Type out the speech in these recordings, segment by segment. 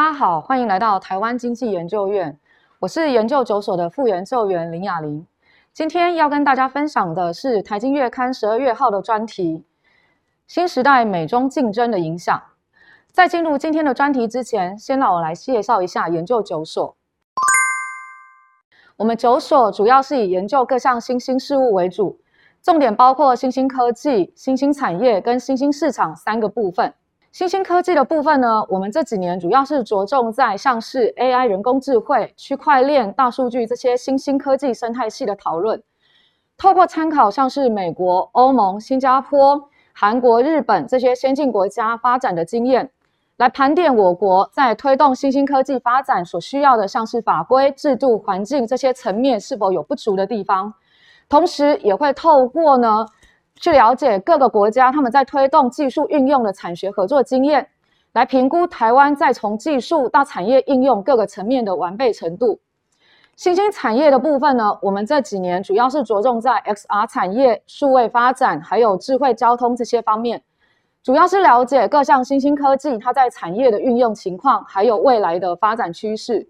大家好，欢迎来到台湾经济研究院，我是研究九所的副研究员林雅玲。今天要跟大家分享的是台经月刊十二月号的专题：新时代美中竞争的影响。在进入今天的专题之前，先让我来介绍一下研究九所。我们九所主要是以研究各项新兴事物为主，重点包括新兴科技、新兴产业跟新兴市场三个部分。新兴科技的部分呢，我们这几年主要是着重在像是 AI、人工智慧、区块链、大数据这些新兴科技生态系的讨论。透过参考像是美国、欧盟、新加坡、韩国、日本这些先进国家发展的经验。来盘点我国在推动新兴科技发展所需要的，像是法规、制度、环境这些层面是否有不足的地方，同时也会透过呢去了解各个国家他们在推动技术运用的产学合作经验，来评估台湾在从技术到产业应用各个层面的完备程度。新兴产业的部分呢，我们这几年主要是着重在 XR 产业、数位发展，还有智慧交通这些方面。主要是了解各项新兴科技它在产业的运用情况，还有未来的发展趋势。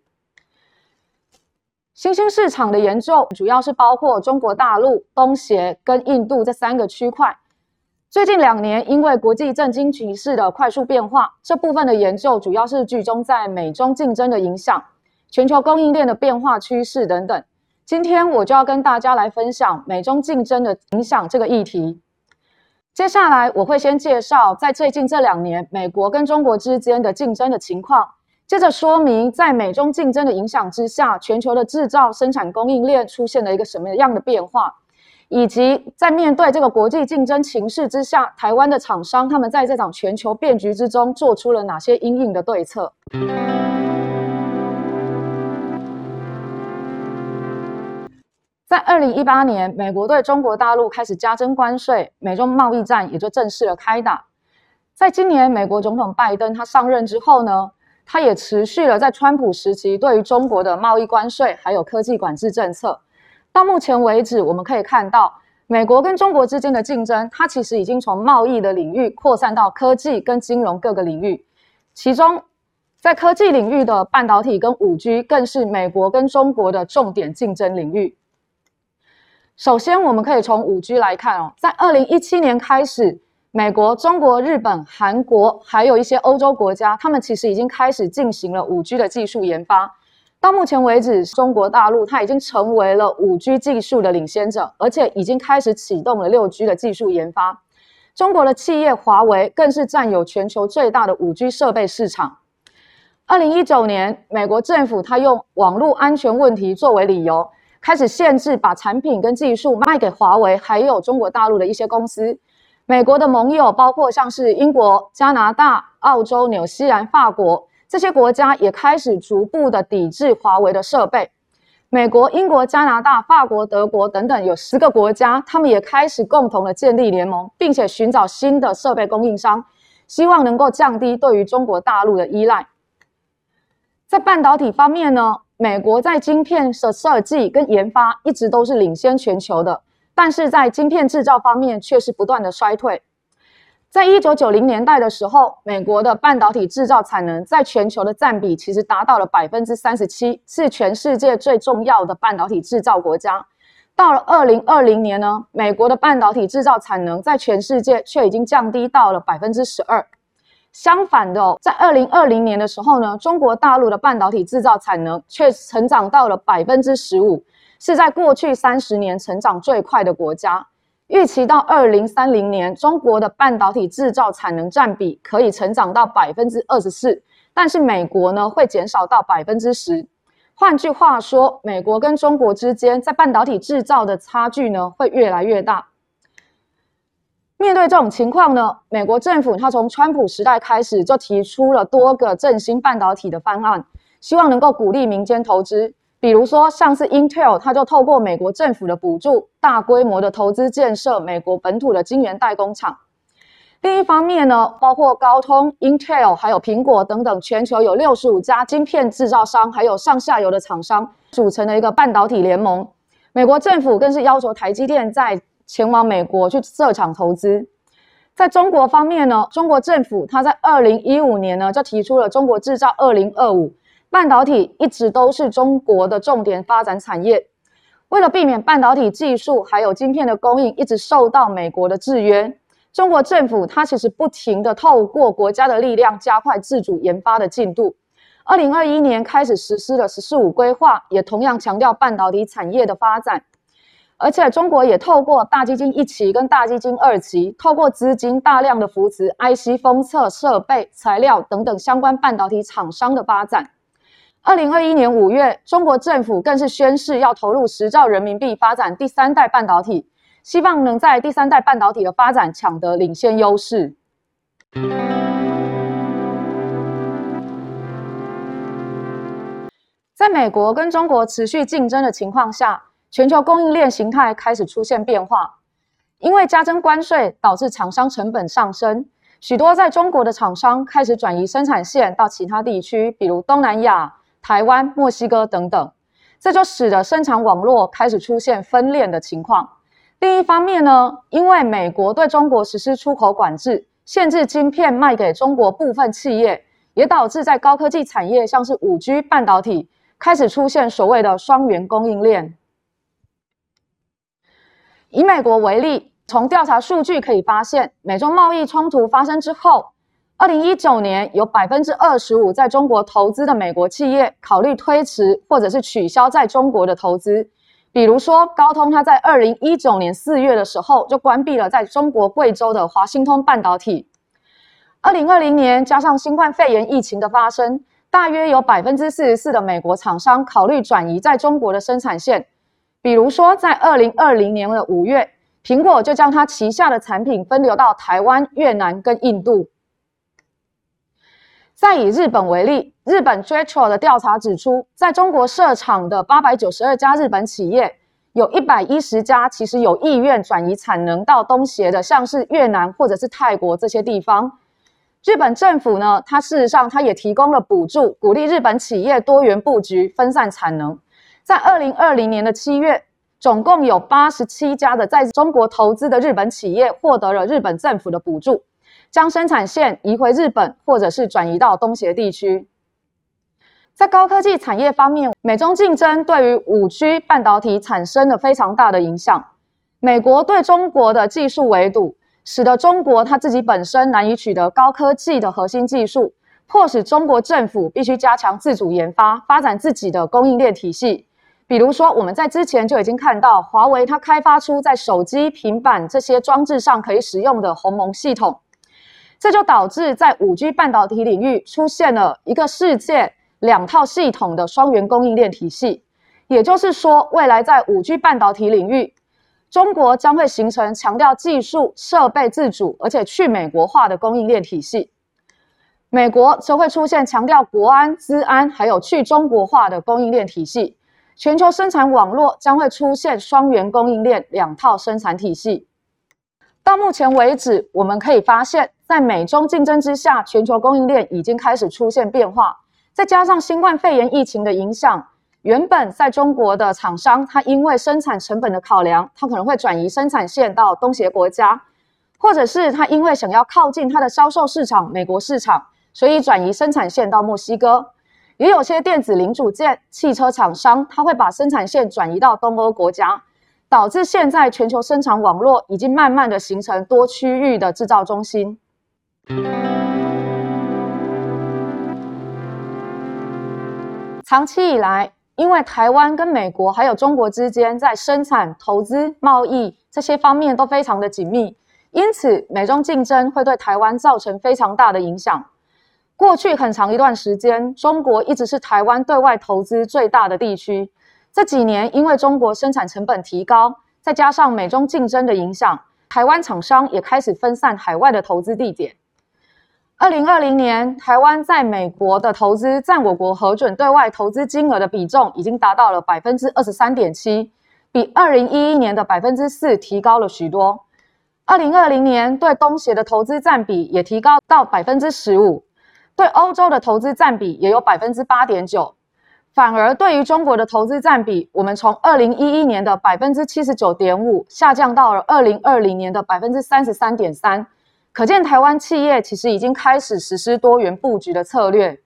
新兴市场的研究主要是包括中国大陆、东协跟印度这三个区块。最近两年，因为国际政经局势的快速变化，这部分的研究主要是集中在美中竞争的影响、全球供应链的变化趋势等等。今天我就要跟大家来分享美中竞争的影响这个议题。接下来我会先介绍在最近这两年美国跟中国之间的竞争的情况，接着说明在美中竞争的影响之下，全球的制造生产供应链出现了一个什么样的变化，以及在面对这个国际竞争形势之下，台湾的厂商他们在这场全球变局之中做出了哪些应应的对策。在二零一八年，美国对中国大陆开始加征关税，美中贸易战也就正式的开打。在今年，美国总统拜登他上任之后呢，它也持续了在川普时期对于中国的贸易关税还有科技管制政策。到目前为止，我们可以看到，美国跟中国之间的竞争，它其实已经从贸易的领域扩散到科技跟金融各个领域。其中，在科技领域的半导体跟五 G，更是美国跟中国的重点竞争领域。首先，我们可以从五 G 来看哦，在二零一七年开始，美国、中国、日本、韩国，还有一些欧洲国家，他们其实已经开始进行了五 G 的技术研发。到目前为止，中国大陆它已经成为了五 G 技术的领先者，而且已经开始启动了六 G 的技术研发。中国的企业华为更是占有全球最大的五 G 设备市场。二零一九年，美国政府它用网络安全问题作为理由。开始限制把产品跟技术卖给华为，还有中国大陆的一些公司。美国的盟友包括像是英国、加拿大、澳洲、纽西兰、法国这些国家，也开始逐步的抵制华为的设备。美国、英国、加拿大、法国、德国等等有十个国家，他们也开始共同的建立联盟，并且寻找新的设备供应商，希望能够降低对于中国大陆的依赖。在半导体方面呢？美国在晶片的设计跟研发一直都是领先全球的，但是在晶片制造方面却是不断的衰退。在一九九零年代的时候，美国的半导体制造产能在全球的占比其实达到了百分之三十七，是全世界最重要的半导体制造国家。到了二零二零年呢，美国的半导体制造产能在全世界却已经降低到了百分之十二。相反的，在二零二零年的时候呢，中国大陆的半导体制造产能却成长到了百分之十五，是在过去三十年成长最快的国家。预期到二零三零年，中国的半导体制造产能占比可以成长到百分之二十四，但是美国呢会减少到百分之十。换句话说，美国跟中国之间在半导体制造的差距呢会越来越大。面对这种情况呢，美国政府它从川普时代开始就提出了多个振兴半导体的方案，希望能够鼓励民间投资。比如说，像是 Intel，它就透过美国政府的补助，大规模的投资建设美国本土的晶圆代工厂。另一方面呢，包括高通、Intel 还有苹果等等，全球有六十五家晶片制造商，还有上下游的厂商组成了一个半导体联盟。美国政府更是要求台积电在前往美国去设厂投资，在中国方面呢，中国政府它在二零一五年呢就提出了中国制造二零二五，半导体一直都是中国的重点发展产业。为了避免半导体技术还有晶片的供应一直受到美国的制约，中国政府它其实不停的透过国家的力量加快自主研发的进度。二零二一年开始实施了“十四五”规划，也同样强调半导体产业的发展。而且中国也透过大基金一期跟大基金二期，透过资金大量的扶持 IC 封测设备、材料等等相关半导体厂商的发展。二零二一年五月，中国政府更是宣誓要投入十兆人民币发展第三代半导体，希望能在第三代半导体的发展抢得领先优势。在美国跟中国持续竞争的情况下。全球供应链形态开始出现变化，因为加征关税导致厂商成本上升，许多在中国的厂商开始转移生产线到其他地区，比如东南亚、台湾、墨西哥等等，这就使得生产网络开始出现分裂的情况。另一方面呢，因为美国对中国实施出口管制，限制晶片卖给中国部分企业，也导致在高科技产业，像是五 G 半导体，开始出现所谓的双元供应链。以美国为例，从调查数据可以发现，美中贸易冲突发生之后，二零一九年有百分之二十五在中国投资的美国企业考虑推迟或者是取消在中国的投资。比如说，高通它在二零一九年四月的时候就关闭了在中国贵州的华星通半导体。二零二零年加上新冠肺炎疫情的发生，大约有百分之四十四的美国厂商考虑转移在中国的生产线。比如说，在二零二零年的五月，苹果就将它旗下的产品分流到台湾、越南跟印度。再以日本为例，日本 JETRO 的调查指出，在中国设厂的八百九十二家日本企业，有一百一十家其实有意愿转移产能到东协的，像是越南或者是泰国这些地方。日本政府呢，它事实上它也提供了补助，鼓励日本企业多元布局，分散产能。在二零二零年的七月，总共有八十七家的在中国投资的日本企业获得了日本政府的补助，将生产线移回日本，或者是转移到东协地区。在高科技产业方面，美中竞争对于五 G 半导体产生了非常大的影响。美国对中国的技术围堵，使得中国它自己本身难以取得高科技的核心技术，迫使中国政府必须加强自主研发，发展自己的供应链体系。比如说，我们在之前就已经看到华为它开发出在手机、平板这些装置上可以使用的鸿蒙系统，这就导致在五 G 半导体领域出现了一个世界两套系统的双元供应链体系。也就是说，未来在五 G 半导体领域，中国将会形成强调技术设备自主而且去美国化的供应链体系；美国则会出现强调国安、资安还有去中国化的供应链体系。全球生产网络将会出现双元供应链两套生产体系。到目前为止，我们可以发现，在美中竞争之下，全球供应链已经开始出现变化。再加上新冠肺炎疫情的影响，原本在中国的厂商，他因为生产成本的考量，他可能会转移生产线到东协国家，或者是他因为想要靠近他的销售市场美国市场，所以转移生产线到墨西哥。也有些电子零组件汽车厂商，他会把生产线转移到东欧国家，导致现在全球生产网络已经慢慢的形成多区域的制造中心。长期以来，因为台湾跟美国还有中国之间在生产、投资、贸易这些方面都非常的紧密，因此美中竞争会对台湾造成非常大的影响。过去很长一段时间，中国一直是台湾对外投资最大的地区。这几年，因为中国生产成本提高，再加上美中竞争的影响，台湾厂商也开始分散海外的投资地点。二零二零年，台湾在美国的投资占我国核准对外投资金额的比重已经达到了百分之二十三点七，比二零一一年的百分之四提高了许多。二零二零年对东协的投资占比也提高到百分之十五。对欧洲的投资占比也有百分之八点九，反而对于中国的投资占比，我们从二零一一年的百分之七十九点五下降到了二零二零年的百分之三十三点三，可见台湾企业其实已经开始实施多元布局的策略。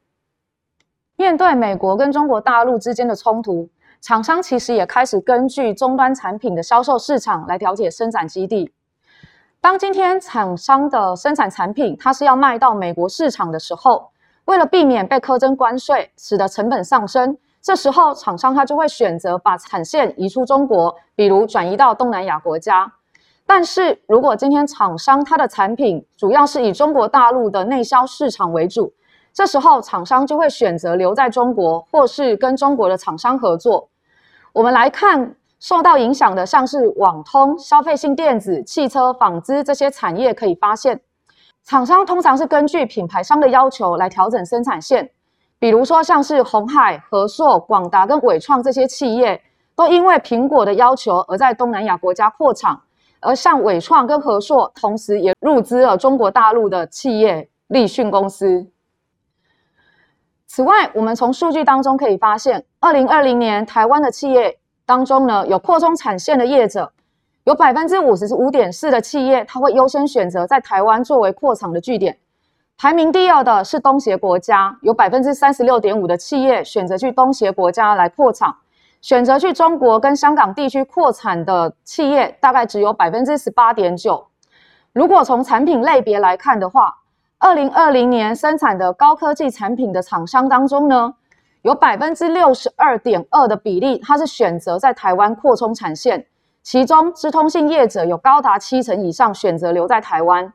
面对美国跟中国大陆之间的冲突，厂商其实也开始根据终端产品的销售市场来调节生产基地。当今天厂商的生产产品它是要卖到美国市场的时候，为了避免被苛征关税，使得成本上升，这时候厂商他就会选择把产线移出中国，比如转移到东南亚国家。但是如果今天厂商它的产品主要是以中国大陆的内销市场为主，这时候厂商就会选择留在中国，或是跟中国的厂商合作。我们来看受到影响的，像是网通、消费性电子、汽车、纺织这些产业，可以发现，厂商通常是根据品牌商的要求来调整生产线。比如说，像是红海、和硕、广达跟伟创这些企业，都因为苹果的要求而在东南亚国家扩厂。而像伟创跟和硕，同时也入资了中国大陆的企业立讯公司。此外，我们从数据当中可以发现，二零二零年台湾的企业当中呢，有扩充产线的业者，有百分之五十五点四的企业，它会优先选择在台湾作为扩厂的据点。排名第二的是东协国家，有百分之三十六点五的企业选择去东协国家来扩厂，选择去中国跟香港地区扩产的企业大概只有百分之十八点九。如果从产品类别来看的话，二零二零年生产的高科技产品的厂商当中呢，有百分之六十二点二的比例，它是选择在台湾扩充产线，其中资通信业者有高达七成以上选择留在台湾。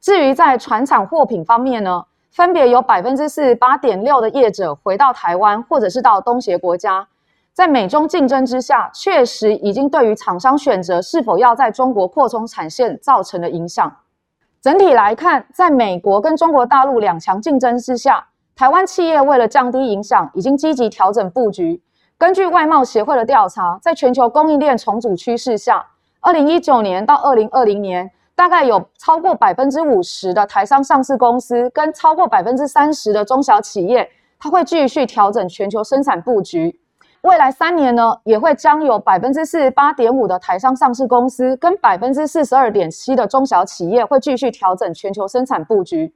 至于在船厂货品方面呢，分别有百分之四十八点六的业者回到台湾，或者是到东协国家。在美中竞争之下，确实已经对于厂商选择是否要在中国扩充产线造成了影响。整体来看，在美国跟中国大陆两强竞争之下，台湾企业为了降低影响，已经积极调整布局。根据外贸协会的调查，在全球供应链重组趋势下，二零一九年到二零二零年，大概有超过百分之五十的台商上市公司跟超过百分之三十的中小企业，它会继续调整全球生产布局。未来三年呢，也会将有百分之四十八点五的台商上市公司跟百分之四十二点七的中小企业会继续调整全球生产布局。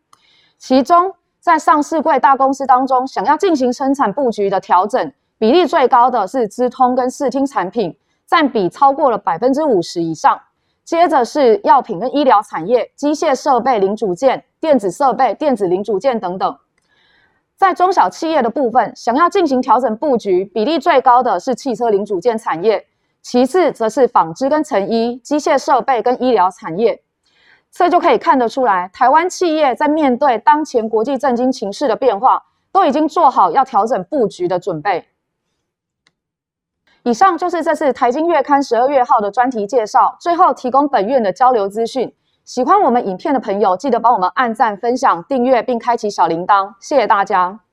其中，在上市柜大公司当中，想要进行生产布局的调整比例最高的是资通跟视听产品，占比超过了百分之五十以上。接着是药品跟医疗产业、机械设备零组件、电子设备、电子零组件等等。在中小企业的部分，想要进行调整布局，比例最高的是汽车零组件产业，其次则是纺织跟成衣、机械设备跟医疗产业。这就可以看得出来，台湾企业在面对当前国际政经情势的变化，都已经做好要调整布局的准备。以上就是这次台经月刊十二月号的专题介绍，最后提供本院的交流资讯。喜欢我们影片的朋友，记得帮我们按赞、分享、订阅，并开启小铃铛，谢谢大家。